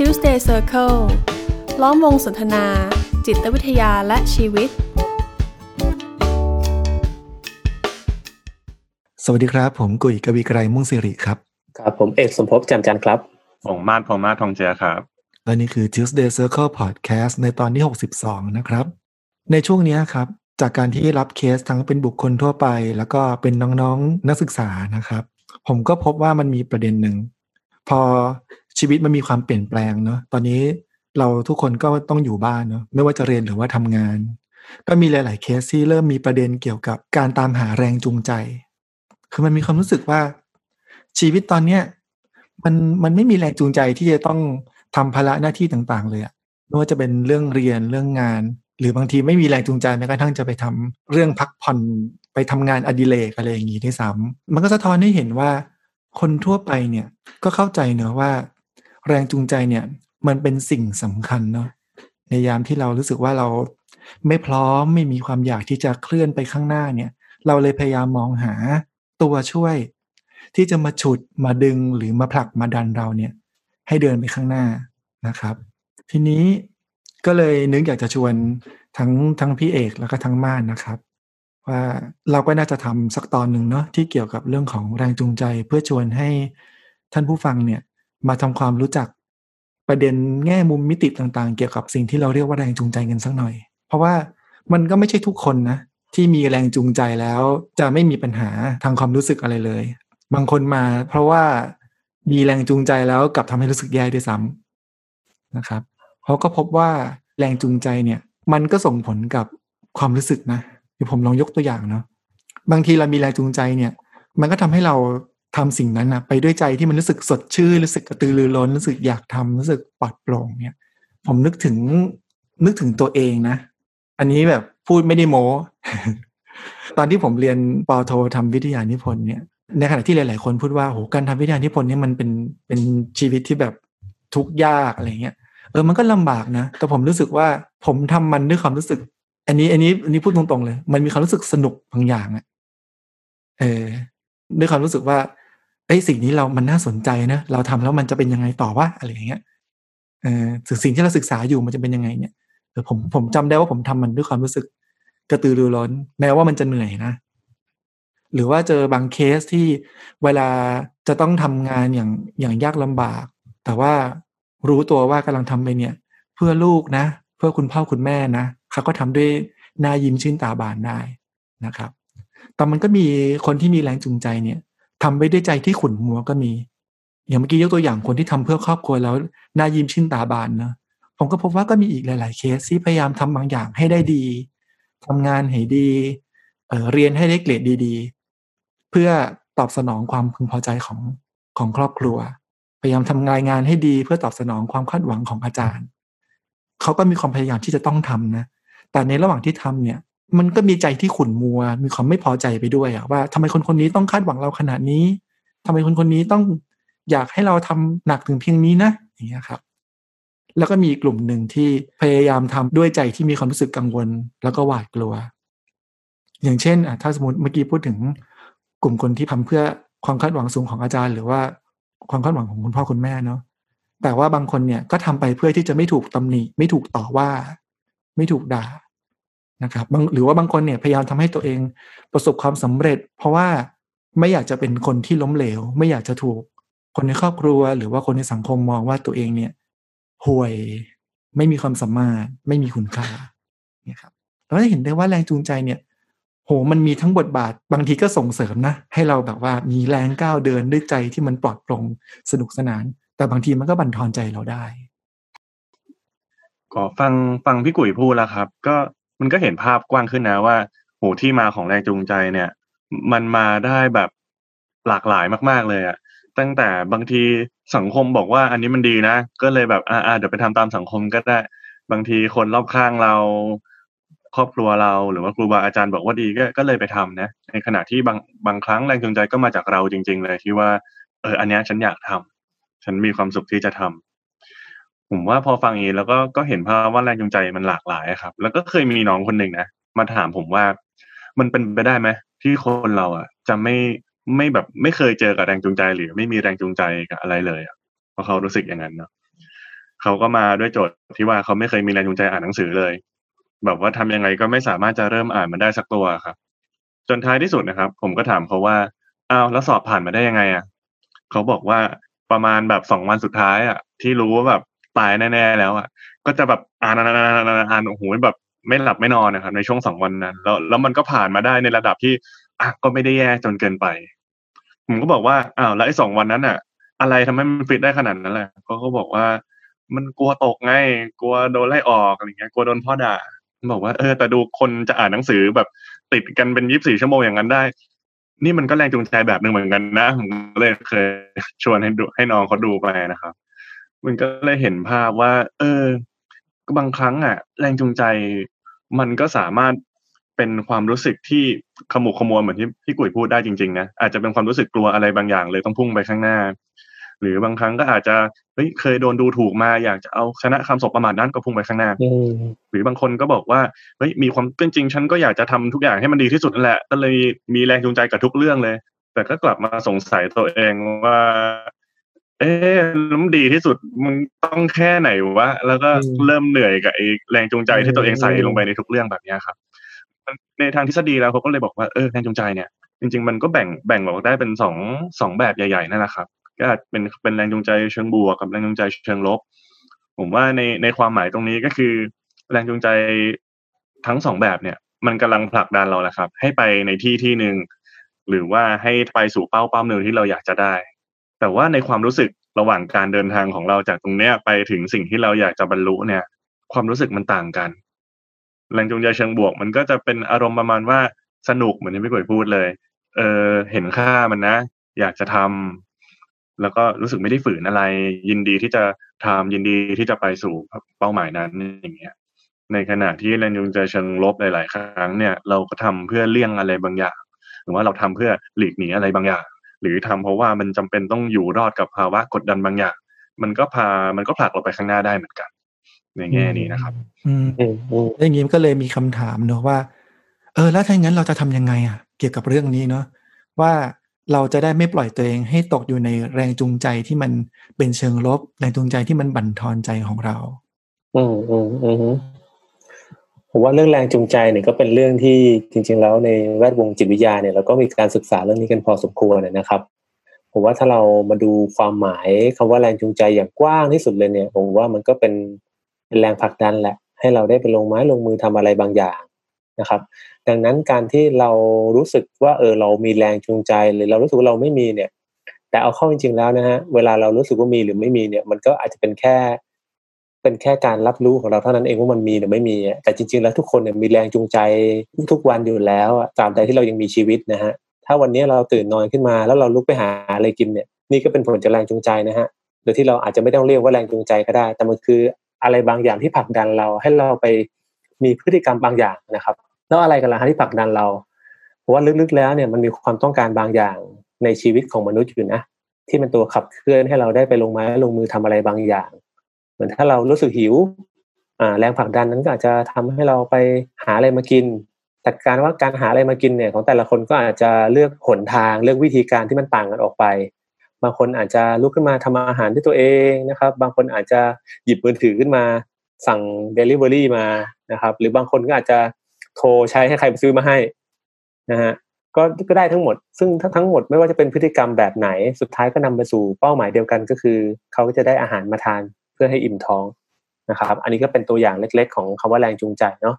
Tuesday Circle ล้อมวงสนทนา จิตวิทยาและชีวิต สวัสดีครับ ผมกุยกวีไกรมุ่งสิริครับ ครับ ผมเอกสมภพจำจันทร์ครับผมมาดพงมาศทองเจือครับ และนี่คือ Tuesday Circle Podcast ในตอนที่ 62 นะครับ ในช่วงนี้ครับ จากการที่รับเคสทั้งเป็นบุคคลทั่วไป แล้วก็เป็นน้องๆนักศึกษานะครับ ผมก็พบว่ามันมีประเด็นหนึ่งพอ ชีวิตมันมีความเปลี่ยนแปลงเนาะตอนนี้เราทุกคนก็ต้องอยู่บ้านเนาะไม่ว่าจะเรียนหรือว่าทำงาน ก็มีหลาย ๆ เคสที่เริ่มมีประเด็นเกี่ยวกับการตามหาแรงจูงใจ คือมันมีความรู้สึกว่า ชีวิตตอนเนี้ยมันมันไม่มีแรงจูงใจที่จะต้องทำภาระหน้าที่ต่าง ๆ เลยอะไม่ว่าจะเป็นเรื่องเรียนเรื่องงาน หรือบางทีไม่มีแรงจูงใจแม้กระทั่งจะไปทำเรื่องพักผ่อนไปทำงานอดิเรกอะไรอย่างนี้ด้วยซ้ำมันก็สะท้อนให้เห็นว่า คนทั่วไปเนี่ยก็เข้าใจเนอะว่า แรงจูงใจเนี่ย มันเป็นสิ่งสำคัญเนาะในยามที่เรารู้สึกว่าเราไม่พร้อมไม่มีความอยากที่จะเคลื่อนไปข้างหน้าเนี่ย เราเลยพยายามมองหาตัวช่วย ที่จะมาฉุดมาดึงหรือมาผลักมาดันเราเนี่ย ให้เดินไปข้างหน้านะครับ ทีนี้ก็เลยนึกอยากจะชวนทั้งทั้งพี่เอกแล้วก็ทั้งม่านนะครับ ว่าเราก็น่าจะทำสักตอนหนึ่งเนาะที่เกี่ยวกับเรื่องของแรงจูงใจ เพื่อชวนให้ท่านผู้ฟังเนี่ย มาทำความรู้จักประเด็นแง่มุมมิติต่างๆ เกี่ยวกับสิ่งที่เราเรียกว่าแรงจูงใจกันสักหน่อย เพราะว่ามันก็ไม่ใช่ทุกคนนะ ที่มีแรงจูงใจแล้วจะไม่มีปัญหาทางความรู้สึกอะไรเลย บางคนมาเพราะว่ามีแรงจูงใจแล้วกลับทำให้รู้สึกแย่ด้วยซ้ำนะครับเขาก็พบว่าแรงจูงใจเนี่ย มันก็ส่งผลกับความรู้สึกนะเดี๋ยวผมลองยกตัวอย่างเนาะบางทีเรามีแรงจูงใจเนี่ย มันก็ทำให้เรา ทำสิ่งนั้นนะไปด้วยใจที่มันรู้สึกสดชื่นรู้สึกกระตือรือร้นรู้สึกอยากทำรู้สึกปลอดโปร่งเนี่ย ผมนึกถึงนึกถึงตัวเองนะ อันนี้แบบพูดไม่ได้โม้ ตอนที่ผมเรียนปอโททำวิทยานิพนธ์เนี่ยในขณะที่หลาย ๆ คนพูดว่าโหการทำวิทยานิพนธ์เนี่ยมันเป็นเป็นชีวิตที่แบบทุกข์ยากอะไรเงี้ยเออมันก็ลำบากนะ แต่ผมรู้สึกว่าผมทำมันด้วยความรู้สึก อันนี้ อันนี้อันนี้พูดตรง ๆ เลย มันมีความรู้สึกสนุกบางอย่างอะเออด้วยความรู้สึกว่า ไอ้สิ่งนี้เรามันน่าสนใจนะเราทำแล้วมันจะเป็นยังไงต่อวะอะไรอย่างเงี้ยเออสิ่งที่เราศึกษาอยู่มันจะเป็นยังไงเนี่ยเออผมผมจำได้ว่าผมทำมันด้วยความรู้สึกกระตือรือร้น แม้ว่ามันจะเหนื่อยนะ หรือว่าเจอบางเคสที่เวลาจะต้องทำงานอย่างอย่างยากลำบาก แต่ว่ารู้ตัวว่ากำลังทำไปเนี่ย เพื่อลูกนะ เพื่อคุณพ่อคุณแม่นะเขาก็ทำด้วยหน้ายิ้มชื่นตาบานได้นะครับแต่มันก็มีคนที่มีแรงจูงใจเนี่ย ทำไปด้วยใจที่ขุ่นมัวก็มี อย่างเมื่อกี้ยกตัวอย่างคนที่ทำเพื่อครอบครัวแล้วนายิ้มชื่นตาบานเนะผมก็พบว่าก็มีอีกหลาย ๆ เคสที่พยายามทำบางอย่างให้ได้ดีทำงานให้ดีเเรียนให้ได้เกรดดี ๆ เพื่อตอบสนองความพึงพอใจของของครอบครัว พยายามทำงานงานให้ดีเพื่อตอบสนองความคาดหวังของอาจารย์เขาก็มีความพยายามที่จะต้องทำนะ แต่ในระหว่างที่ทำเนี่ย มันก็มีใจที่ขุ่นมัว มีความไม่พอใจไปด้วยอะว่าทำไมคนคนนี้ต้องคาดหวังเราขนาดนี้ทำไมคนคนนี้ต้องอยากให้เราทำหนักถึงเพียงนี้นะอย่างเงี้ยครับ แล้วก็มีกลุ่มหนึ่งที่พยายามทำด้วยใจที่มีความรู้สึกกังวล แล้วก็หวาดกลัว อย่างเช่นอะถ้าสมมติเมื่อกี้พูดถึงกลุ่มคนที่ทำเพื่อความคาดหวังสูงของอาจารย์ หรือว่าความคาดหวังของคุณพ่อคุณแม่เนาะแต่ว่าบางคนเนี่ยก็ทำไปเพื่อที่จะไม่ถูกตำหนิไม่ถูกต่อว่า ไม่ถูกด่า นะครับหรือว่าบางคนเนี่ยพยายามทำให้ตัวเองประสบความสำเร็จ เพราะว่าไม่อยากจะเป็นคนที่ล้มเหลว ไม่อยากจะถูกคนในครอบครัว หรือว่าคนในสังคมมองว่าตัวเองเนี่ยห่วย ไม่มีความสามารถ ไม่มีคุณค่าเนี่ยครับเราได้เห็นได้ว่าแรงจูงใจเนี่ย โหมันมีทั้งบทบาท บางทีก็ส่งเสริมนะ ให้เราแบบว่ามีแรงก้าวเดินด้วยใจที่มันปลอดโปร่งสนุกสนาน แต่บางทีมันก็บั่นทอนใจเราได้ก็ฟังฟังพี่กุ๋ยพูดแล้วครับ ก็ มันก็เห็นภาพกว้างขึ้นนะว่าโหที่มาของแรงจูงใจเนี่ย มันมาได้แบบหลากหลายมาก ๆเลยอะตั้งแต่บางทีสังคมบอกว่าอันนี้มันดีนะ ก็เลยแบบอ่าเดี๋ยวไปทำตามสังคมก็ได้ บางทีคนรอบข้างเรา ครอบครัวเราหรือว่าครูบาอาจารย์บอกว่าดีก็ก็เลยไปทำนะ ในขณะที่บางบางครั้งแรงจูงใจก็มาจากเราจริง ๆ เลยที่ว่าเอออันนี้ฉันอยากทำฉันมีความสุขที่จะทำ ผมว่าพอฟังองนี้แล้วก็ก็เห็นภาพว่าแรงจูงใจมันหลากหลายครับ แล้วก็เคยมีน้องคนหนึ่งนะมาถามผมว่า มันเป็นไปได้ไหมที่คนเราอะ จะไม่ไม่แบบไม่เคยเจอกับแรงจูงใจหรือไม่มีแรงจูงใจกับอะไรเลยอะเพราะเขารู้สึกอย่างนั้นเนาะเขาก็มาด้วยโจทย์ที่ว่าเขาไม่เคยมีแรงจูงใจอ่านหนังสือเลย แบบว่าทำยังไงก็ไม่สามารถจะเริ่มอ่านมันได้สักตัวครับ จนท้ายที่สุดนะครับ ผมก็ถามเขาว่าอ้าวแล้วสอบผ่านมาได้ยังไงอะเขาบอกว่าประมาณแบบสองวันสุดท้ายอะ ที่รู้ว่าแบบ ตายแน่ๆแล้วอะก็จะแบบอ่านอ่านอ่านอ่านอ่านโอ้โหแบบไม่หลับไม่นอนนะครับในช่วงสองวันนั้นแล้วแล้วมันก็ผ่านมาได้ในระดับที่อะก็ไม่ได้แย่จนเกินไป ผมก็บอกว่าอ้าวแล้วไอ้สองวันนั้นอะ อะไรทำให้มันฟิตได้ขนาดนั้นแหละก็เขาบอกว่า มันกลัวตกไงกลัวโดนไล่ออกอะไรเงี้ยกลัวโดนพ่อด่าบอกว่าเออแต่ดูคนจะอ่านหนังสือแบบติดกันเป็นยี่สิบสี่ชั่วโมงอย่างนั้นได้ นี่มันก็แรงจูงใจแบบหนึ่งเหมือนกันนะผมก็เลยเคยชวนให้ดูให้น้องเขาดูไปนะครับ มันก็เลยเห็นภาพว่า เออก็บางครั้งอะ แรงจูงใจ มันก็สามารถเป็นความรู้สึกที่ขมุกขมัวเหมือนที่พี่กุ๋ยพูดได้จริงๆนะอาจจะเป็นความรู้สึกกลัวอะไรบางอย่างเลยต้องพุ่งไปข้างหน้า หรือบางครั้งก็อาจจะเฮ้ยเคยโดนดูถูกมาอยากจะเอาชนะคำสบประมาทนั้นก็พุ่งไปข้างหน้าหรือบางคนก็บอกว่าเฮ้ยมีความเป็นจริงฉันก็อยากจะทำทุกอย่างให้มันดีที่สุดนั่นแหละก็เลยมีแรงจูงใจกับทุกเรื่องเลย แต่ก็กลับมาสงสัยตัวเองว่า เอ๊ะมันดีที่สุดมันต้องแค่ไหนวะแล้วก็เริ่มเหนื่อยกับไอ้แรงจูงใจที่ตัวเองใส่ลงไปในทุกเรื่องแบบนี้ครับในทางทฤษฎีแล้วเขาก็เลยบอกว่าเออแรงจูงใจเนี่ยจริง ๆ มันก็แบ่งแบ่งออกได้เป็นสองสองแบบใหญ่ๆนั่นแหละครับก็อาจเป็นเป็นแรงจูงใจเชิงบวกกับแรงจูงใจเชิงลบ ผมว่าในในความหมายตรงนี้ก็คือ แรงจูงใจทั้งสองแบบเนี่ย มันกำลังผลักดันเราแหละครับ ให้ไปในที่ที่หนึ่งหรือว่าให้ไปสู่เป้าเป้าหนึ่งที่เราอยากจะได้ แต่ว่าในความรู้สึกระหว่างการเดินทางของเราจากตรงเนี้ยไปถึงสิ่งที่เราอยากจะบรรลุเนี่ย ความรู้สึกมันต่างกันแรงจูงใจเชิงบวก มันก็จะเป็นอารมณ์ประมาณว่าสนุกเหมือนที่พี่กุยพูดเลย เออเห็นค่ามันนะ อยากจะทำแล้วก็รู้สึกไม่ได้ฝืนอะไร ยินดีที่จะทำยินดีที่จะไปสู่เป้าหมายนั้นอย่างเงี้ยในขณะที่แรงจูงใจเชิงลบหลาย ๆ ครั้งเนี่ย เราก็ทำเพื่อเลี่ยงอะไรบางอย่าง หรือว่าเราทำเพื่อหลีกหนีอะไรบางอย่าง หรือทำเพราะว่ามันจำเป็นต้องอยู่รอดกับภาวะกดดันบางอย่าง มันก็พามันก็ผลักเราไปข้างหน้าได้เหมือนกัน ในแง่นี้นะครับ อืมอย่างนี้ก็เลยมีคำถามเนอะว่า เออ แล้วถ้าอย่างนั้นเราจะทำยังไงอะ เกี่ยวกับเรื่องนี้เนาะว่าเราจะได้ไม่ปล่อยตัวเองให้ตกอยู่ในแรงจูงใจที่มันเป็นเชิงลบแรงจูงใจที่มันบั่นทอนใจของเรา อืมอืมอืม ผมว่าเรื่องแรงจูงใจเนี่ยก็เป็นเรื่องที่จริง ๆ แล้วในแวดวงจิตวิทยาเนี่ยเราก็มีการศึกษาเรื่องนี้กันพอสมควรนะครับผมว่าถ้าเรามาดูความหมายคำว่าแรงจูงใจอย่างกว้างที่สุดเลยเนี่ยผมว่ามันก็เป็นแรงผลักดันแหละ ให้เราได้ไปลงไม้ลงมือทำอะไรบางอย่างนะครับ ดังนั้นการที่เรารู้สึกว่าเออเรามีแรงจูงใจหรือเรารู้สึกว่าเราไม่มีเนี่ย แต่เอาเข้าจริงๆแล้วนะฮะเวลาเรารู้สึกว่ามีหรือไม่มีเนี่ย มันก็อาจจะเป็นแค่ เป็นแค่การรับรู้ของเราเท่านั้นเองว่ามันมีหรือไม่มี แต่จริง ๆ แล้วทุกคนเนี่ยมีแรงจูงใจทุกวันอยู่แล้วตามใดที่เรายังมีชีวิตนะฮะถ้าวันนี้เราตื่นนอนขึ้นมา แล้วเราลุกไปหาอะไรกินเนี่ยนี่ก็เป็นผลจากแรงจูงใจนะฮะโดยที่เราอาจจะไม่ต้องเรียกว่าแรงจูงใจก็ได้ แต่มันคืออะไรบางอย่างที่ผลักดันเราให้เราไปมีพฤติกรรมบางอย่างนะครับแล้วอะไรกันล่ะที่ผลักดันเราเพราะว่าลึกๆแล้วเนี่ยมันมีความต้องการบางอย่างในชีวิตของมนุษย์อยู่นะที่เป็นตัวขับเคลื่อนให้เราได้ไปลงไม้ลงมือทำอะไรบางอย่าง เหมือนถ้าเรารู้สึกหิว อ่า แรงผลักดันนั้นก็อาจจะทำให้เราไปหาอะไรมากินแต่การว่าการหาอะไรมากินเนี่ยของแต่ละคนก็อาจจะเลือกหนทางเลือกวิธีการที่มันต่างกันออกไป บางคนอาจจะลุกขึ้นมาทำอาหารด้วยตัวเองนะครับ บางคนอาจจะหยิบมือถือขึ้นมา สั่งเดลิเวอรี่มานะครับ หรือบางคนก็อาจจะโทรใช้ให้ใครไปซื้อมาให้นะฮะก็ก็ได้ทั้งหมด ซึ่งทั้งหมดไม่ว่าจะเป็นพฤติกรรมแบบไหน สุดท้ายก็นำไปสู่เป้าหมายเดียวกันก็คือ เขาก็จะได้อาหารมาทาน เพื่อให้อิ่มท้องนะครับ อันนี้ก็เป็นตัวอย่างเล็ก ๆ ของคำว่าแรงจูงใจเนาะ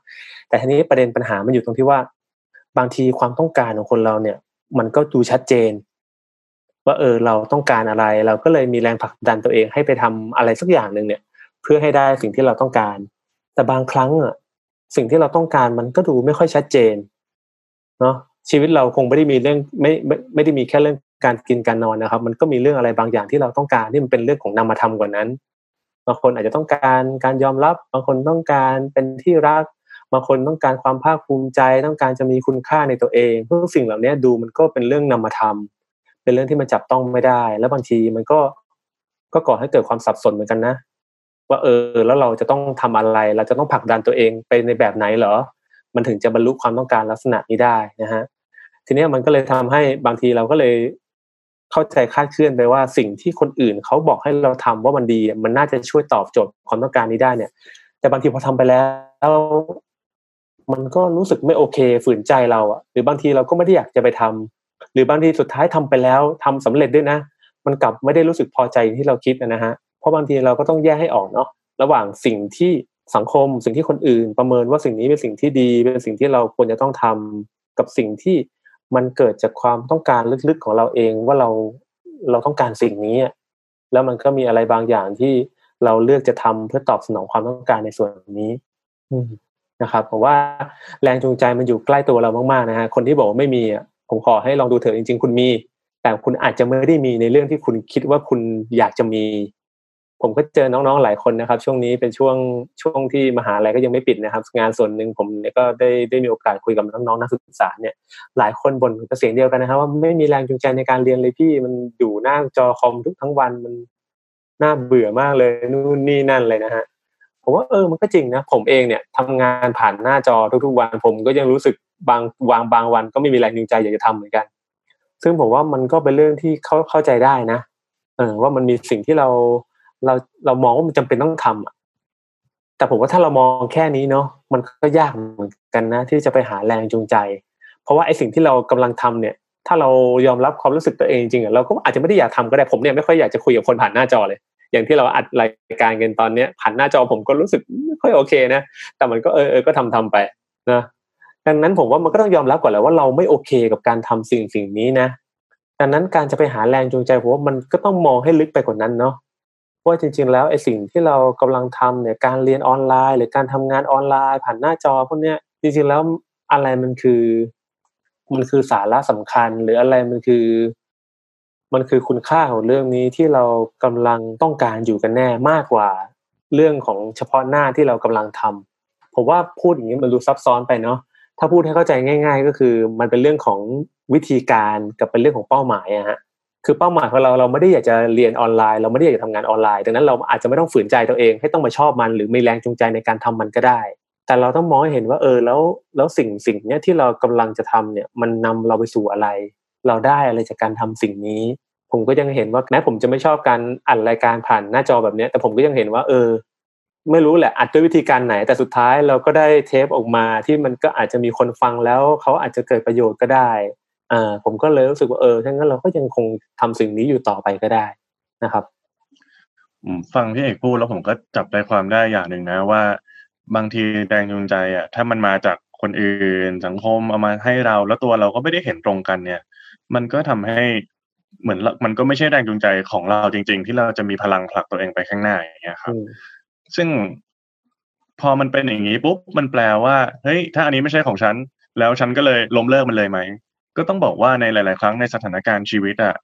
แต่ทีนี้ประเด็นปัญหามันอยู่ตรงที่ว่า บางทีความต้องการของคนเราเนี่ย มันก็ดูชัดเจน ว่าเออเราต้องการอะไร เราก็เลยมีแรงผลักดันตัวเองให้ไปทำอะไรสักอย่างหนึ่งเนี่ย เพื่อให้ได้สิ่งที่เราต้องการ แต่บางครั้งอะสิ่งที่เราต้องการมันก็ดูไม่ค่อยชัดเจนเนาะชีวิตเราคงไม่ได้มีเรื่องไม่ไม่ไม่ได้มีแค่เรื่องการกินการนอนนะครับ มันก็มีเรื่องอะไรบางอย่างที่เราต้องการที่มันเป็นเรื่องของนามธรรมกว่านั้น บางคนอาจจะต้องการการยอมรับ บางคนต้องการเป็นที่รัก บางคนต้องการความภาคภูมิใจ ต้องการจะมีคุณค่าในตัวเองพวกสิ่งเหล่านี้ดูมันก็เป็นเรื่องนามธรรม เป็นเรื่องที่มันจับต้องไม่ได้ แล้วบางทีมันก็ก็ก่อให้เกิดความสับสนเหมือนกันนะ ว่าเออ แล้วเราจะต้องทำอะไร เราจะต้องผลักดันตัวเองไปในแบบไหนเหรอ มันถึงจะบรรลุความต้องการลักษณะนี้ได้นะฮะทีนี้มันก็เลยทำให้บางทีเราก็เลย เข้าใจคาดเคลื่อนไปว่าสิ่งที่คนอื่นเขาบอกให้เราทำว่ามันดี มันน่าจะช่วยตอบโจทย์ความต้องการนี้ได้เนี่ย แต่บางทีพอทำไปแล้ว มันก็รู้สึกไม่โอเคฝืนใจเราอะหรือบางทีเราก็ไม่ได้อยากจะไปทำหรือบางทีสุดท้ายทำไปแล้วทำสำเร็จด้วยนะ มันกลับไม่ได้รู้สึกพอใจที่เราคิดนะฮะเพราะบางทีเราก็ต้องแยกให้ออกเนาะระหว่างสิ่งที่สังคม สิ่งที่คนอื่นประเมินว่าสิ่งนี้เป็นสิ่งที่ดี เป็นสิ่งที่เราควรจะต้องทำกับสิ่งที่ มันเกิดจากความต้องการลึกๆของเราเองว่าเราเราต้องการสิ่งนี้ แล้วมันก็มีอะไรบางอย่างที่เราเลือกจะทำเพื่อตอบสนองความต้องการในส่วนนี้นะครับผมว่าแรงจูงใจมันอยู่ใกล้ตัวเรามากๆนะฮะคนที่บอกว่าไม่มีอะผมขอให้ลองดูเถอะจริง ๆ คุณมี แต่คุณอาจจะไม่ได้มีในเรื่องที่คุณคิดว่าคุณอยากจะมี ผมก็เจอน้องๆหลายคนนะครับ ช่วงนี้เป็นช่วงช่วงที่มหาลัยก็ยังไม่ปิดนะครับ งานส่วนหนึ่งผมก็ได้ได้มีโอกาสคุยกับน้องๆนักศึกษาเนี่ยหลายคนบ่นเป็นเสียงเดียวกันนะครับ ว่าไม่มีแรงจูงใจในการเรียนเลยพี่มันอยู่หน้าจอคอมทุกทั้งวันมันน่าเบื่อมากเลยนู่นนี่นั่นเลยนะฮะผมว่าเออมันก็จริงนะ ผมเองเนี่ยทำงานผ่านหน้าจอทุกๆวัน ผมก็ยังรู้สึกบางวางบางวัน ก็ไม่มีแรงจูงใจอยากจะทำเหมือนกัน ซึ่งผมว่ามันก็เป็นเรื่องที่เข้าเข้าใจได้นะเออว่ามันมีสิ่งที่เรา เราเรามองว่ามันจำเป็นต้องทำอะแต่ผมว่าถ้าเรามองแค่นี้เนาะมันก็ยากเหมือนกันนะ ที่จะไปหาแรงจูงใจ เพราะว่าไอ้สิ่งที่เรากำลังทำเนี่ย ถ้าเรายอมรับความรู้สึกตัวเองจริงๆเราก็อาจจะไม่ได้อยากทำก็ได้ผมเนี่ยไม่ค่อยอยากจะคุยกับคนผ่านหน้าจอเลย อย่างที่เราอัดรายการกันตอนเนี้ยผ่านหน้าจอผมก็รู้สึกไม่ค่อยโอเคนะแต่มันก็เออเออก็ทำทำไปนะดังนั้นผมว่ามันก็ต้องยอมรับก่อนแหละว่าเราไม่โอเคกับการทำสิ่งสิ่งนี้นะดังนั้นการจะไปหาแรงจูงใจผมว่ามันก็ต้องมองให้ลึกไปกว่านั้นเนาะ ว่าจริง ๆ แล้วไอ้สิ่งที่เรากำลังทำเนี่ยการเรียนออนไลน์ หรือการทำงานออนไลน์ผ่านหน้าจอพวกเนี้ยจริงๆแล้วอะไรมันคือ มันคือสาระสำคัญ หรืออะไรมันคือ มันคือคุณค่าของเรื่องนี้ที่เรากำลังต้องการอยู่กันแน่มากกว่า เรื่องของเฉพาะหน้าที่เรากำลังทำผมว่าพูดอย่างนี้มันดูซับซ้อนไปเนาะถ้าพูดให้เข้าใจง่าย ๆ ก็คือ มันเป็นเรื่องของวิธีการกับเป็นเรื่องของเป้าหมายอะฮะ คือเป้าหมายของเราเราไม่ได้อยากจะเรียนออนไลน์ เราไม่ได้อยากจะทำงานออนไลน์ดังนั้นเราอาจจะไม่ต้องฝืนใจตัวเองให้ต้องมาชอบมันหรือมีแรงจูงใจในการทำมันก็ได้ แต่เราต้องมองให้เห็นว่าเออแล้วแล้วสิ่งสิ่งเนี้ยที่เรากำลังจะทำเนี่ยมันนำเราไปสู่อะไร เราได้อะไรจากการทำสิ่งนี้ ผมก็ยังเห็นว่าแม้ผมจะไม่ชอบการอัดรายการผ่านหน้าจอแบบนี้แต่ผมก็ยังเห็นว่า เออ ไม่รู้แหละอัดด้วยวิธีการไหน แต่สุดท้ายเราก็ได้เทปออกมาที่มันก็อาจจะมีคนฟังแล้วเขาอาจจะเกิดประโยชน์ก็ได้ อ่าผมก็เลยรู้สึกว่าเออถ้างั้นเราก็ยังคงทำสิ่งนี้อยู่ต่อไปก็ได้นะครับฟังพี่เอกพูดแล้วผมก็จับใจความได้อย่างหนึ่งนะว่า บางทีแรงจูงใจอะถ้ามันมาจากคนอื่นสังคมเอามาให้เราแล้วตัวเราก็ไม่ได้เห็นตรงกันเนี่ย มันก็ทำให้เหมือนมันก็ไม่ใช่แรงจูงใจของเราจริง ๆ ที่เราจะมีพลังผลักตัวเองไปข้างหน้าอย่างเงี้ยครับซึ่งพอมันเป็นอย่างนี้ปุ๊บมันแปลว่าเฮ้ยถ้าอันนี้ไม่ใช่ของฉัน แล้วฉันก็เลยล้มเลิกมันเลยไหม ก็ต้องบอกว่าในหลาย ๆ ครั้งในสถานการณ์ชีวิตอะ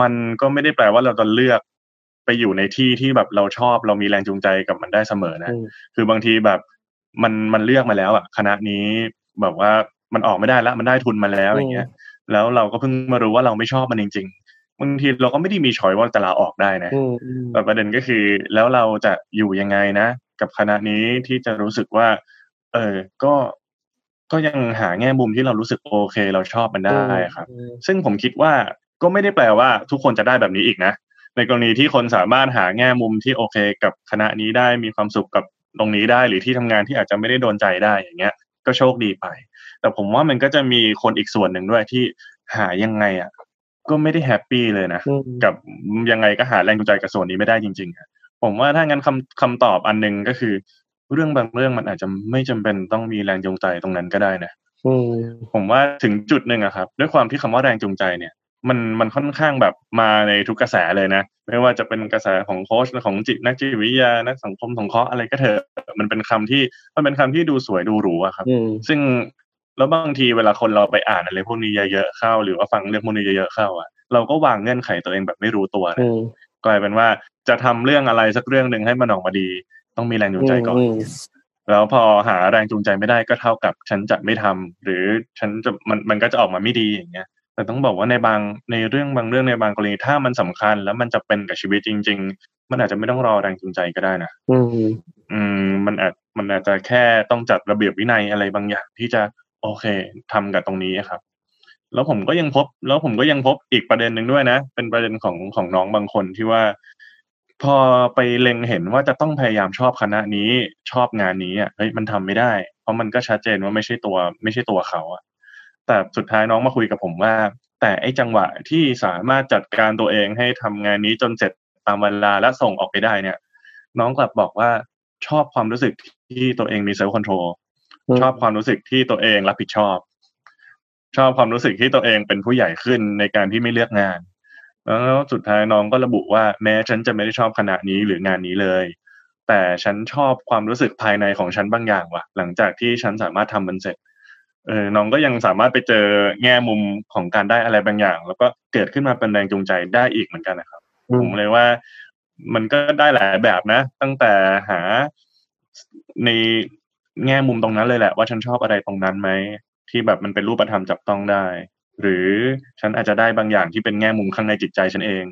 มันก็ไม่ได้แปลว่าเราจะเลือกไปอยู่ในที่ที่แบบเราชอบเรามีแรงจูงใจกับมันได้เสมอนะ คือบางทีแบบมันมันเลือกมาแล้วอะคณะนี้แบบว่ามันออกไม่ได้แล้วมันได้ทุนมาแล้วอย่างเงี้ย แล้วเราก็เพิ่งมารู้ว่าเราไม่ชอบมันจริง ๆบางทีเราก็ไม่ได้มีช้อยว่าจะลาออกได้นะแต่ประเด็นก็คือ แล้วเราจะอยู่ยังไงนะ กับคณะนี้ที่จะรู้สึกว่า เออ ก็ ก็ยังหาแง่มุมที่เรารู้สึกโอเค เราชอบมันได้ครับ ซึ่งผมคิดว่าก็ไม่ได้แปลว่าทุกคนจะได้แบบนี้อีกนะ ในกรณีที่คนสามารถหาแง่มุมที่โอเค กับคณะนี้ได้มีความสุขกับตรงนี้ได้หรือที่ทำงานที่อาจจะไม่ได้โดนใจได้อย่างเงี้ย ก็โชคดีไป แต่ผมว่ามันก็จะมีคนอีกส่วนหนึ่งด้วยที่หายังไงอะก็ไม่ได้แฮปปี้เลยนะกับยังไงก็หาแรงจูงใจกับส่วนนี้ไม่ได้จริงๆผมว่าถ้างั้นคำคำตอบอันหนึ่งก็คือ เรื่องบางเรื่องมันอาจจะไม่จำเป็นต้องมีแรงจูงใจตรงนั้นก็ได้นะผมว่าถึงจุดหนึ่งอะครับ ด้วยความที่คำว่าแรงจูงใจเนี่ย มันมันค่อนข้างแบบมาในทุกกระแสเลยนะ ไม่ว่าจะเป็นกระแสของโค้ชของจิตนักจิตวิทยานักสังคมสงเคราะห์อะไรก็เถอะมันเป็นคำที่มันเป็นคำที่ดูสวยดูหรูอะครับ ซึ่งแล้วบางทีเวลาคนเราไปอ่านอะไรพวกนี้เยอะๆเข้า หรือว่าฟังเรื่องพวกนี้เยอะๆเข้าอะเราก็วางเงื่อนไขตัวเองแบบไม่รู้ตัวนะกลายเป็นว่าจะทำเรื่องอะไรสักเรื่องหนึ่งให้มันออกมาดี ต้องมีแรงจูงใจก่อน แล้วพอหาแรงจูงใจไม่ได้ก็เท่ากับฉันจะไม่ทำหรือฉันจะมันมันก็จะออกมาไม่ดีอย่างเงี้ย แต่ต้องบอกว่าในบางในเรื่องบางเรื่องในบางกรณีถ้ามันสำคัญ แล้วมันจะเป็นกับชีวิตจริง ๆ มันอาจจะไม่ต้องรอแรงจูงใจก็ได้นะอืมอืมมันอาจมันอาจจะแค่ต้องจัดระเบียบวินัยอะไรบางอย่างที่จะโอเคทำกับตรงนี้ครับ แล้วผมก็ยังพบ แล้วผมก็ยังพบอีกประเด็นหนึ่งด้วยนะ เป็นประเด็นของของน้องบางคนที่ว่า พอไปเล็งเห็นว่าจะต้องพยายามชอบคณะนี้ชอบงานนี้อะเฮ้ยมันทำไม่ได้ เพราะมันก็ชัดเจนว่าไม่ใช่ตัว ไม่ใช่ตัวเขาอะแต่สุดท้ายน้องมาคุยกับผมว่า แต่ไอ้จังหวะที่สามารถจัดการตัวเองให้ทำงานนี้จนเสร็จตามเวลาและส่งออกไปได้เนี่ย น้องกลับบอกว่าชอบความรู้สึกที่ตัวเองมี self-control ชอบความรู้สึกที่ตัวเองรับผิดชอบ ชอบความรู้สึกที่ตัวเองเป็นผู้ใหญ่ขึ้นในการที่ไม่เลือกงาน แล้วสุดท้ายน้องก็ระบุว่าแม้ฉันจะไม่ได้ชอบขณะนี้หรืองานนี้เลย แต่ฉันชอบความรู้สึกภายในของฉันบางอย่างว่ะ หลังจากที่ฉันสามารถทำมันเสร็จเออน้องก็ยังสามารถไปเจอแง่มุมของการได้อะไรบางอย่าง แล้วก็เกิดขึ้นมาเป็นแรงจูงใจได้อีกเหมือนกันนะครับผมเลยว่ามันก็ได้หลายแบบนะ ตั้งแต่หาในแง่มุมตรงนั้นเลยแหละว่าฉันชอบอะไรตรงนั้นไหมที่แบบมันเป็นรูปธรรมจับต้องได้ หรือฉันอาจจะได้บางอย่างที่เป็นแง่มุมข้างในจิตใจฉันเอง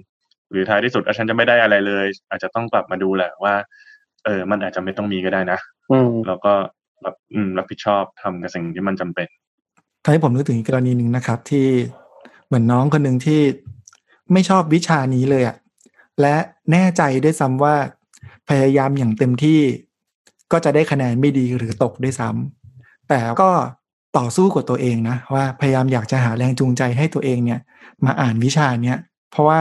หรือท้ายที่สุดฉันจะไม่ได้อะไรเลย อาจจะต้องกลับมาดูแหละว่า เออ มันอาจจะไม่ต้องมีก็ได้นะแล้วก็แบบอืมรับผิดชอบทำกับสิ่งที่มันจำเป็นทำให้ผมนึกถึงกรณีหนึ่งนะครับ ที่เหมือนน้องคนหนึ่งที่ไม่ชอบวิชานี้เลยอะและแน่ใจด้วยซ้ำว่า พยายามอย่างเต็มที่ ก็จะได้คะแนนไม่ดีหรือตกด้วยซ้ำแต่ก็ ต่อสู้กับตัวเองนะว่าพยายามอยากจะหาแรงจูงใจให้ตัวเองเนี่ย มาอ่านวิชาเนี้ยเพราะว่า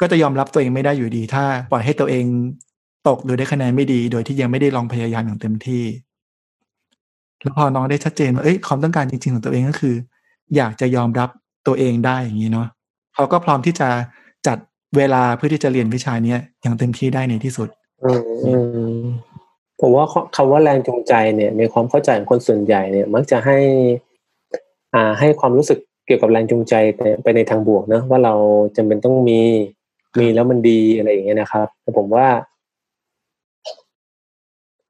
ก็จะยอมรับตัวเองไม่ได้อยู่ดี ถ้าปล่อยให้ตัวเองตกหรือได้คะแนนไม่ดี โดยที่ยังไม่ได้ลองพยายามอย่างเต็มที่ แล้วพอน้องได้ชัดเจนว่าเอ้ยความต้องการจริงๆของตัวเองก็คือ อยากจะยอมรับตัวเองได้อย่างนี้เนาะเขาก็พร้อมที่จะจัดเวลาเพื่อที่จะเรียนวิชาเนี้ยอย่างเต็มที่ได้ในที่สุด ผมว่าคำว่าแรงจูงใจเนี่ยในความเข้าใจของคนส่วนใหญ่เนี่ย มักจะให้อ่าให้ความรู้สึกเกี่ยวกับแรงจูงใจไปในทางบวกนะว่าเราจำเป็นต้องมีมีแล้วมันดีอะไรอย่างเงี้ยนะครับ แต่ผมว่า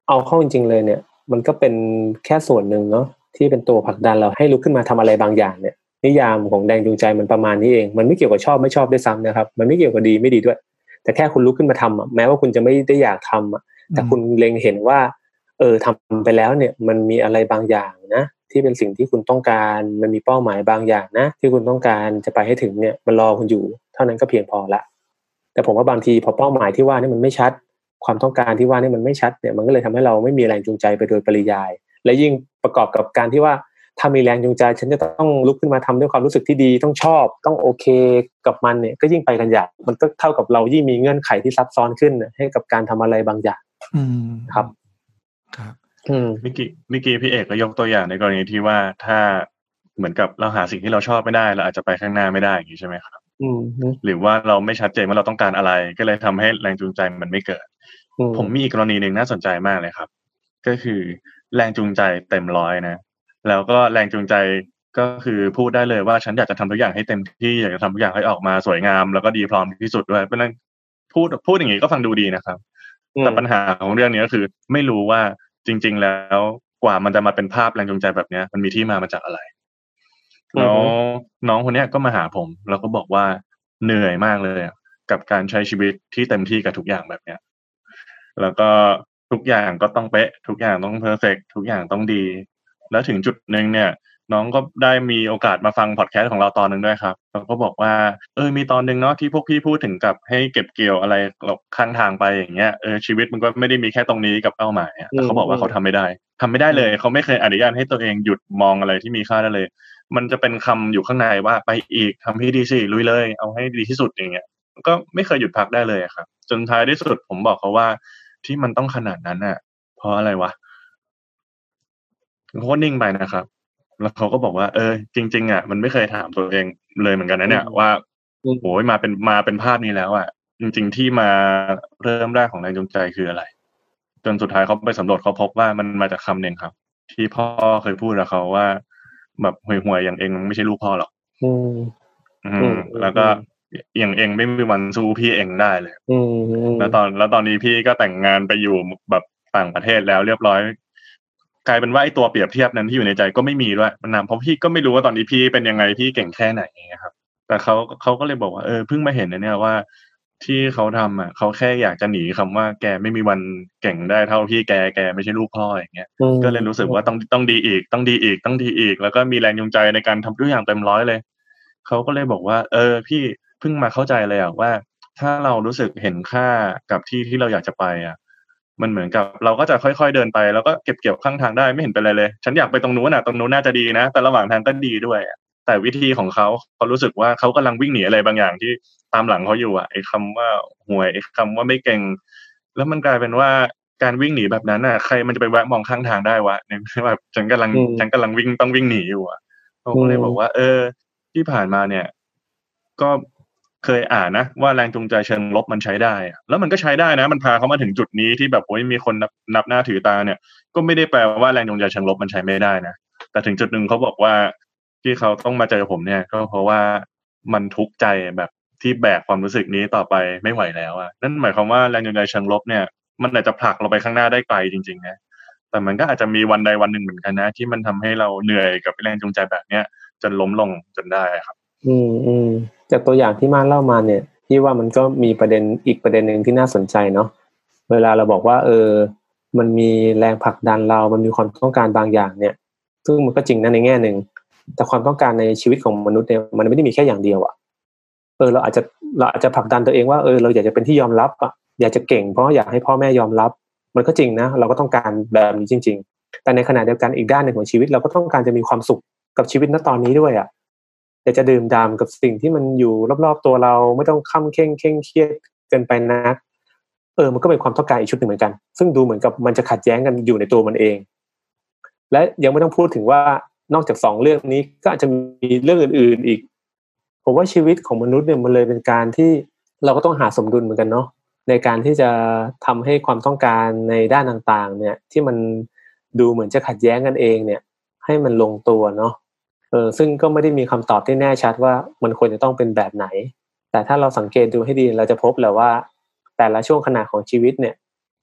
เอาเข้าจริงๆเลยเนี่ย มันก็เป็นแค่ส่วนหนึ่งเนาะที่เป็นตัวผลักดันเราให้ลุกขึ้นมาทำอะไรบางอย่างเนี่ย นิยามของแรงจูงใจมันประมาณนี้เอง มันไม่เกี่ยวกับชอบไม่ชอบด้วยซ้ำนะครับ มันไม่เกี่ยวกับดีไม่ดีด้วย แต่แค่คุณลุกขึ้นมาทำอะแม้ว่าคุณจะไม่ได้อยากทำอะ แต่คุณเล็งเห็นว่า เออทำไปแล้วเนี่ยมันมีอะไรบางอย่างนะที่เป็นสิ่งที่คุณต้องการมันมีเป้าหมายบางอย่างนะ ที่คุณต้องการจะไปให้ถึงเนี่ยมันรอคุณอยู่ เท่านั้นก็เพียงพอละ แต่ผมว่าบางทีพอเป้าหมายที่ว่านี่มันไม่ชัด ความต้องการที่ว่านี่มันไม่ชัดเนี่ยมันก็เลยทำให้เราไม่มีแรงจูงใจไปโดยปริยาย และยิ่งประกอบกับการที่ว่าถ้ามีแรงจูงใจ ฉันจะต้องลุกขึ้นมาทำด้วยความรู้สึกที่ดีต้องชอบ ต้องโอเคกับมันเนี่ยก็ยิ่งไปกันใหญ่มันก็เท่ากับเรายิ่งมีเงื่อนไขที่ซับซ้อนขึ้นให้กับการทำอะไรบางอย่าง อืมครับ ครับอืมมิกี้มิกี้พี่เอกก็ยกตัวอย่างในกรณีที่ว่าถ้าเหมือนกับเราหาสิ่งที่เราชอบไม่ได้เราอาจจะไปข้างหน้าไม่ได้อย่างนี้ใช่ไหมครับอืมหรือว่าเราไม่ชัดเจนว่าเราต้องการอะไร ก็เลยทำให้แรงจูงใจมันไม่เกิด ผมมีอีกกรณีหนึ่งน่าสนใจมากเลยครับ ก็คือแรงจูงใจเต็มร้อยนะ แล้วก็แรงจูงใจก็คือพูดได้เลยว่าฉันอยากจะทำทุกอย่างให้เต็มที่อยากจะทำทุกอย่างให้ออกมาสวยงาม แล้วก็ดีพร้อมที่สุดด้วยเพราะนั้นพูดพูดอย่างนี้ก็ฟังดูดีนะครับ แต่ปัญหาของเรื่องนี้ก็คือ ไม่รู้ว่าจริง ๆ แล้วกว่ามันจะมาเป็นภาพแรงจูงใจแบบเนี้ยมันมีที่มามาจากอะไรแล้วน้องคนนี้ก็มาหาผม แล้วก็บอกว่าเหนื่อยมากเลยกับการใช้ชีวิตที่เต็มที่กับทุกอย่างแบบเนี้ย แล้วก็ทุกอย่างก็ต้องเป๊ะ ทุกอย่างต้อง perfect ทุกอย่างต้องดี แล้วถึงจุดหนึ่งเนี่ย น้องก็ได้มีโอกาสมาฟังพอดแคสต์ของเราตอนหนึ่งด้วยครับแล้วก็บอกว่า เออมีตอนหนึ่งเนาะที่พวกพี่พูดถึงกับให้เก็บเกี่ยวอะไรข้างทางไปอย่างเงี้ยเออชีวิตมันก็ไม่ได้มีแค่ตรงนี้กับเป้าหมายแต่เขาบอกว่าเขาทำไม่ได้ทำไม่ได้เลย เขาไม่เคยอนุญาตให้ตัวเองหยุดมองอะไรที่มีค่าได้เลย มันจะเป็นคำอยู่ข้างในว่าไปอีกทำให้ดีสิลุยเลย เอาให้ดีที่สุดอย่างเงี้ยก็ไม่เคยหยุดพักได้เลยครับ จนท้ายที่สุดผมบอกเขาว่าที่มันต้องขนาดนั้นอะ เพราะอะไรวะเขาก็นิ่งไปนะครับ แล้วเขาก็บอกว่า เออ จริง ๆ อะ มันไม่เคยถามตัวเองเลยเหมือนกันนะเนี่ยว่าโอ้ยมาเป็นมาเป็นภาพนี้แล้วอะ จริง ๆ ที่มาเริ่มแรกของแรงจูงใจคืออะไร จนสุดท้ายเขาไปสำรวจเขาพบว่ามันมาจากคำหนึ่งครับ ที่พ่อเคยพูดกับเขาว่า แบบห่วยๆอย่างเองไม่ใช่ลูกพ่อหรอกอืมอืมแล้วก็อย่างเองไม่มีวันสู้พี่เองได้เลยอืมแล้วตอนแล้วตอนนี้พี่ก็แต่งงานไปอยู่แบบต่างประเทศแล้วเรียบร้อย กลายเป็นว่าไอ้ตัวเปรียบเทียบนั้นที่อยู่ในใจก็ไม่มีด้วยมันนำเพราะพี่ก็ไม่รู้ว่าตอนนี้พี่เป็นยังไงพี่เก่งแค่ไหนอย่างเงี้ยครับ แต่เขาเขาก็เลยบอกว่าเออเพิ่งมาเห็นนะเนี่ยว่าที่เขาทำอะเขาแค่อยากจะหนีคำว่าแกไม่มีวันเก่งได้เท่าพี่แกแกไม่ใช่ลูกพ่ออย่างเงี้ยอืมก็เลยรู้สึกว่าต้องต้องดีอีกต้องดีอีกต้องดีอีก แล้วก็มีแรงจูงใจในการทำทุกอย่างเต็มร้อยเลยเขาก็เลยบอกว่า เออ พี่เพิ่งมาเข้าใจเลยอะว่า ถ้าเรารู้สึกเห็นค่ากับที่ที่เราอยากจะไปอะ มันเหมือนกับเราก็จะค่อย ๆเดินไปแล้วก็เก็บเกี่ยวข้างทางได้ไม่เห็นเป็นไรเลย ฉันอยากไปตรงนู้นน่ะตรงนู้นน่าจะดีนะ แต่ระหว่างทางก็ดีด้วยอะแต่วิธีของเขาเขารู้สึกว่าเขากำลังวิ่งหนีอะไรบางอย่างที่ตามหลังเขาอยู่อะไอ้คำว่าห่วยไอ้คำว่าไม่เก่ง แล้วมันกลายเป็นว่าการวิ่งหนีแบบนั้นน่ะใครมันจะไปแวะมองข้างทางได้วะในเมื่อแบบฉันกำลังอืมฉันกำลังวิ่งต้องวิ่งหนีอยู่อะเขาก็เลยอืมบอกว่า เออ ที่ผ่านมาเนี่ย ก็ เคยอ่านนะว่าแรงจูงใจเชิงลบมันใช้ได้ แล้วมันก็ใช้ได้นะ มันพาเขามาถึงจุดนี้ที่แบบโอ้ยมีคนนับนับหน้าถือตาเนี่ย ก็ไม่ได้แปลว่าแรงจูงใจเชิงลบมันใช้ไม่ได้นะ แต่ถึงจุดหนึ่งเขาบอกว่าที่เขาต้องมาเจอผมเนี่ย ก็เพราะว่ามันทุกข์ใจแบบที่แบกความรู้สึกนี้ต่อไปไม่ไหวแล้วอะนั่นหมายความว่าแรงจูงใจเชิงลบเนี่ย มันอาจจะผลักเราไปข้างหน้าได้ไกลจริงๆนะแต่มันก็อาจจะมีวันใดวันหนึ่งเหมือนกันนะ ที่มันทำให้เราเหนื่อยกับแรงจูงใจแบบเนี้ยจนล้มลงจนได้ครับ อืมอืม จากตัวอย่างที่มาเล่ามาเนี่ยพี่ว่ามันก็มีประเด็นอีกประเด็นหนึ่งที่น่าสนใจเนาะเวลาเราบอกว่า เออ มันมีแรงผลักดันเรา มันมีความต้องการบางอย่างเนี่ย ซึ่งมันก็จริงนะในแง่หนึ่งแต่ความต้องการในชีวิตของมนุษย์เนี่ยมันไม่ได้มีแค่อย่างเดียวอะเออเราอาจจะเราอาจจะผลักดันตัวเองว่าเออเราอยากจะเป็นที่ยอมรับอะอยากจะเก่งเพราะอยากให้พ่อแม่ยอมรับ มันก็จริงนะ เราก็ต้องการแบบนี้จริง ๆ แต่ในขณะเดียวกันอีกด้านหนึ่งของชีวิต เราก็ต้องการจะมีความสุขกับชีวิตณตอนนี้ด้วยอะ อยากจะดื่มด่ำกับสิ่งที่มันอยู่รอบๆตัวเราไม่ต้องค้ำเข่งเคร่งเครียดเกินไปนักเออมันก็เป็นความต้องการอีกชุดหนึ่งเหมือนกัน ซึ่งดูเหมือนกับมันจะขัดแย้งกันอยู่ในตัวมันเอง และยังไม่ต้องพูดถึงว่านอกจากสองเรื่องนี้ก็อาจจะมีเรื่องอื่น ๆอีก ผมว่าชีวิตของมนุษย์เนี่ยมันเลยเป็นการที่เราก็ต้องหาสมดุลเหมือนกันเนาะในการที่จะทำให้ความต้องการในด้านต่างๆ เนี่ยที่มันดูเหมือนจะขัดแย้งกันเองเนี่ย ให้มันลงตัวเนาะ เออซึ่งก็ไม่ได้มีคำตอบที่แน่ชัดว่ามันควรจะต้องเป็นแบบไหน แต่ถ้าเราสังเกตดูให้ดีเราจะพบแหละว่า แต่ละช่วงขณะของชีวิตเนี่ย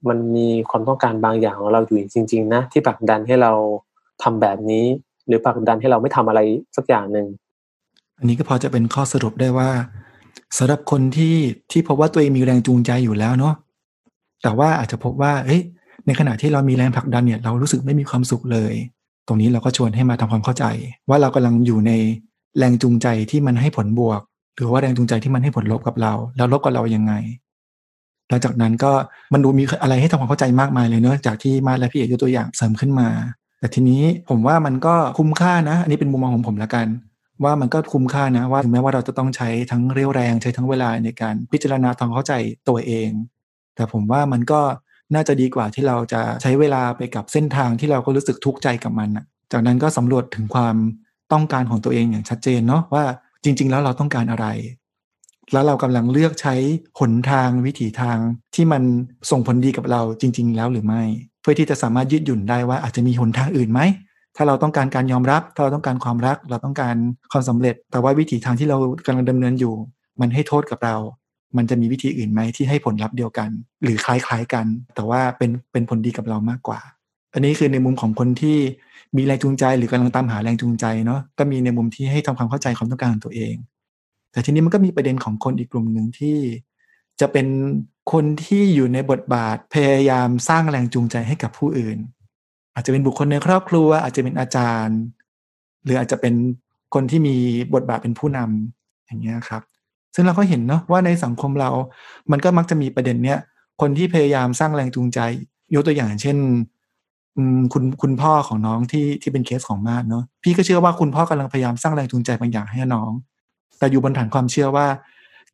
มันมีความต้องการบางอย่างของเราอยู่จริง ๆ นะ ที่ผลักดันให้เราทำแบบนี้ หรือผลักดันให้เราไม่ทำอะไรสักอย่างหนึ่งอันนี้ก็พอจะเป็นข้อสรุปได้ว่าสำหรับคนที่ที่พบว่าตัวเองมีแรงจูงใจอยู่แล้วเนาะแต่ว่าอาจจะพบว่าเอ้ยในขณะที่เรามีแรงผลักดันเนี่ย เรารู้สึกไม่มีความสุขเลย ตรงนี้เราก็ชวนให้มาทำความเข้าใจ ว่าเรากำลังอยู่ในแรงจูงใจที่มันให้ผลบวก หรือว่าแรงจูงใจที่มันให้ผลลบกับเรา แล้วลบกับเรายังไงหลังจากนั้นก็มันดูมีอะไรให้ทำความเข้าใจมากมายเลยเนอะจากที่มาและพี่เอกยกตัวอย่างเสริมขึ้นมา แต่ทีนี้ผมว่ามันก็คุ้มค่านะ อันนี้เป็นมุมมองของผมละกัน ว่ามันก็คุ้มค่านะว่าถึงแม้ว่าเราจะต้องใช้ทั้งเรี่ยวแรงใช้ทั้งเวลาในการพิจารณาทำความเข้าใจตัวเอง แต่ผมว่ามันก็ น่าจะดีกว่าที่เราจะใช้เวลาไปกับเส้นทางที่เราก็รู้สึกทุกข์ใจกับมันนะจากนั้นก็สำรวจถึงความต้องการของตัวเองอย่างชัดเจนเนาะว่าจริง ๆ แล้วเราต้องการอะไร แล้วเรากำลังเลือกใช้หนทางวิถีทางที่มันส่งผลดีกับเราจริง ๆ แล้วหรือไม่ เพื่อที่จะสามารถยืดหยุ่นได้ว่าอาจจะมีหนทางอื่นไหมถ้าเราต้องการการยอมรับ ถ้าเราต้องการความรัก เราต้องการความสำเร็จ แต่ว่าวิถีทางที่เรากำลังดำเนินอยู่ มันให้โทษกับเรา มันจะมีวิธีอื่นไหมที่ให้ผลลัพธ์เดียวกัน หรือคล้ายๆกัน แต่ว่าเป็นเป็นผลดีกับเรามากกว่า อันนี้คือในมุมของคนที่มีแรงจูงใจ หรือกำลังตามหาแรงจูงใจเนาะก็มีในมุมที่ให้ทำความเข้าใจความต้องการของตัวเอง แต่ทีนี้มันก็มีประเด็นของคนอีกกลุ่มหนึ่งที่ จะเป็นคนที่อยู่ในบทบาทพยายามสร้างแรงจูงใจให้กับผู้อื่น อาจจะเป็นบุคคลในครอบครัว อาจจะเป็นอาจารย์ หรืออาจจะเป็นคนที่มีบทบาทเป็นผู้นำอย่างเงี้ยครับ ซึ่งเราก็เห็นเนาะว่าในสังคมเรา มันก็มักจะมีประเด็นเนี้ยคนที่พยายามสร้างแรงจูงใจ ยกตัวอย่างเช่นคุณคุณพ่อของน้องที่ที่เป็นเคสของมาดเนาะพี่ก็เชื่อว่าคุณพ่อกำลังพยายามสร้างแรงจูงใจบางอย่างให้น้อง แต่อยู่บนฐานความเชื่อว่า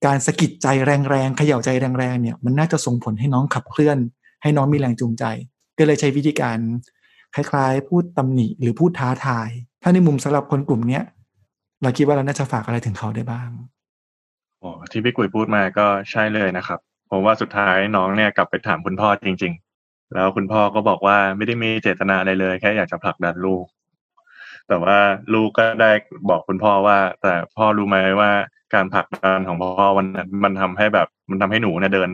การสะกิดใจแรงๆเขย่าใจแรงๆเนี่ย มันน่าจะส่งผลให้น้องขับเคลื่อน ให้น้องมีแรงจูงใจ ก็เลยใช้วิธีการคล้ายๆ พูดตำหนิหรือพูดท้าทาย ถ้าในมุมสำหรับคนกลุ่มเนี้ยเราคิดว่าเราน่าจะฝากอะไรถึงเขาได้บ้าง โอ้ที่พี่กุยพูดมาก็ใช่เลยนะครับผมว่าสุดท้ายน้องเนี่ยกลับไปถามคุณพ่อจริง ๆ แล้วคุณพ่อก็บอกว่าไม่ได้มีเจตนาอะไรเลย แค่อยากจะผลักดันลูก แต่ว่าลูกก็ได้บอกคุณพ่อว่า แต่พ่อรู้ไหมว่าการผลักดันของพ่อวันนั้นมันทำให้แบบมันทำให้หนูเนี่ยเดิน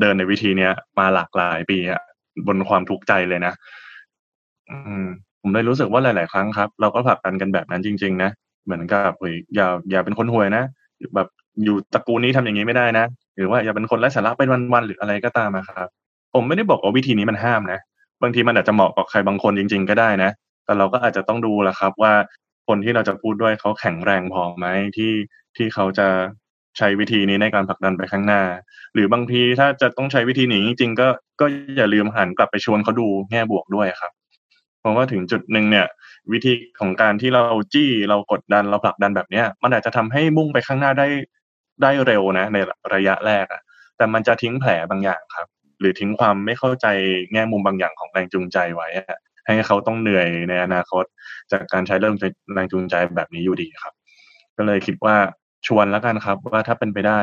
เดินในวิธีเนี้ยมาหลากหลายปีอะบนความทุกข์ใจเลยนะอืมผมเลยรู้สึกว่าหลาย ๆ ครั้งครับ เราก็ผลักดันกันแบบนั้นจริง ๆ นะเหมือนกับเฮ้ยอย่าอย่าเป็นคนห่วยนะแบบ อยู่ตระกูลนี้ทำอย่างนี้ไม่ได้นะ หรือว่าอย่าเป็นคนไร้สาระเป็นวันๆหรืออะไรก็ตามนะครับ ผมไม่ได้บอกว่าวิธีนี้มันห้ามนะ บางทีมันอาจจะเหมาะกับใครบางคนจริง ๆ ก็ได้นะ แต่เราก็อาจจะต้องดูแหละครับว่าคนที่เราจะพูดด้วยเขาแข็งแรงพอไหมที่ที่เขาจะใช้วิธีนี้ในการผลักดันไปข้างหน้า หรือบางทีถ้าจะต้องใช้วิธีนี้จริงๆก็ก็อย่าลืมหันกลับไปชวนเขาดูแง่บวกด้วยครับ เพราะว่าถึงจุดหนึ่งเนี่ย วิธีของการที่เราจี้เรากดดันเราผลักดันแบบเนี้ย มันอาจจะทำให้มุ่งไปข้างหน้าได้ ได้เร็วนะ ในระยะแรกอะแต่มันจะทิ้งแผลบางอย่างครับ หรือทิ้งความไม่เข้าใจแง่มุมบางอย่างของแรงจูงใจไว้อะให้เขาต้องเหนื่อยในอนาคต จากการใช้เรื่องแรงจูงใจแบบนี้อยู่ดีครับ ก็เลยคิดว่าชวนแล้วกันครับว่าถ้าเป็นไปได้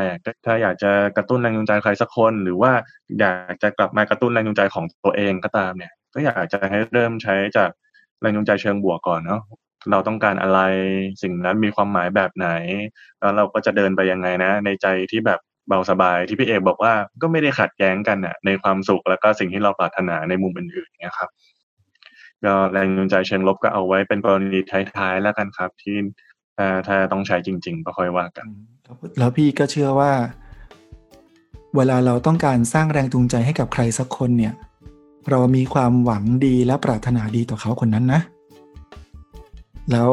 ถ้าอยากจะกระตุ้นแรงจูงใจใครสักคน หรือว่าอยากจะกลับมากระตุ้นแรงจูงใจของตัวเองก็ตามเนี่ย ก็อยากจะให้เริ่มใช้จากแรงจูงใจเชิงบวกก่อนเนาะ เราต้องการอะไร สิ่งนั้นมีความหมายแบบไหน แล้วเราก็จะเดินไปยังไงนะ ในใจที่แบบเบาสบายที่พี่เอกบอกว่าก็ไม่ได้ขัดแย้งกันอะในความสุขแล้วก็สิ่งที่เราปรารถนาในมุมอื่นๆเนี่ยครับก็แรงจูงใจเชิงลบก็เอาไว้เป็นกรณีท้ายๆแล้วกันครับ ที่ถ้าถ้าต้องใช้จริง ๆ ก็ค่อยว่ากันแล้วพี่ก็เชื่อว่า เวลาเราต้องการสร้างแรงจูงใจให้กับใครสักคนเนี่ย เรามีความหวังดีและปรารถนาดีต่อเขาคนนั้นนะ แล้ว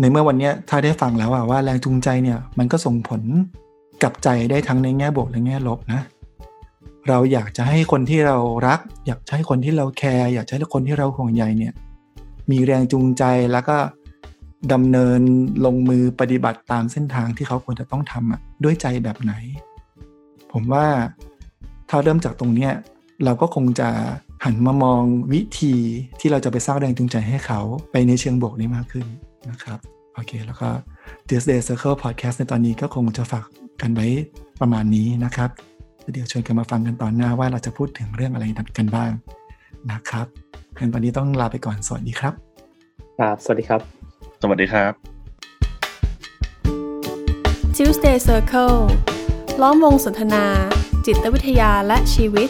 ในเมื่อวันนี้ถ้าได้ฟังแล้วว่าแรงจูงใจเนี่ยมันก็ส่งผลกับใจได้ทั้งในแง่บวกและแง่ลบนะ เราอยากจะให้คนที่เรารัก อยากให้คนที่เราแคร์อยากให้คนที่เราห่วงใยเนี่ยมีแรงจูงใจแล้วก็ดำเนินลงมือปฏิบัติตามเส้นทางที่เขาควรจะต้องทำอะด้วยใจแบบไหน ผมว่าถ้าเริ่มจากตรงเนี้ยเราก็คงจะ หันมามองวิธีที่เราจะไปสร้างแรงจูงใจให้เขาไปในเชิงบวกได้มากขึ้นนะครับ โอเค แล้วก็ This Day Circle Podcast ในตอนนี้ก็คงจะฝากกันไว้ประมาณนี้นะครับเดี๋ยวชวนกันมาฟังกันตอนหน้าว่าเราจะพูดถึงเรื่องอะไรกันบ้างนะครับงั้นตอนนี้ต้องลาไปก่อน สวัสดีครับ ครับ สวัสดีครับ สวัสดีครับ Tuesday Circle ล้อมวงสนทนา จิตวิทยาและชีวิต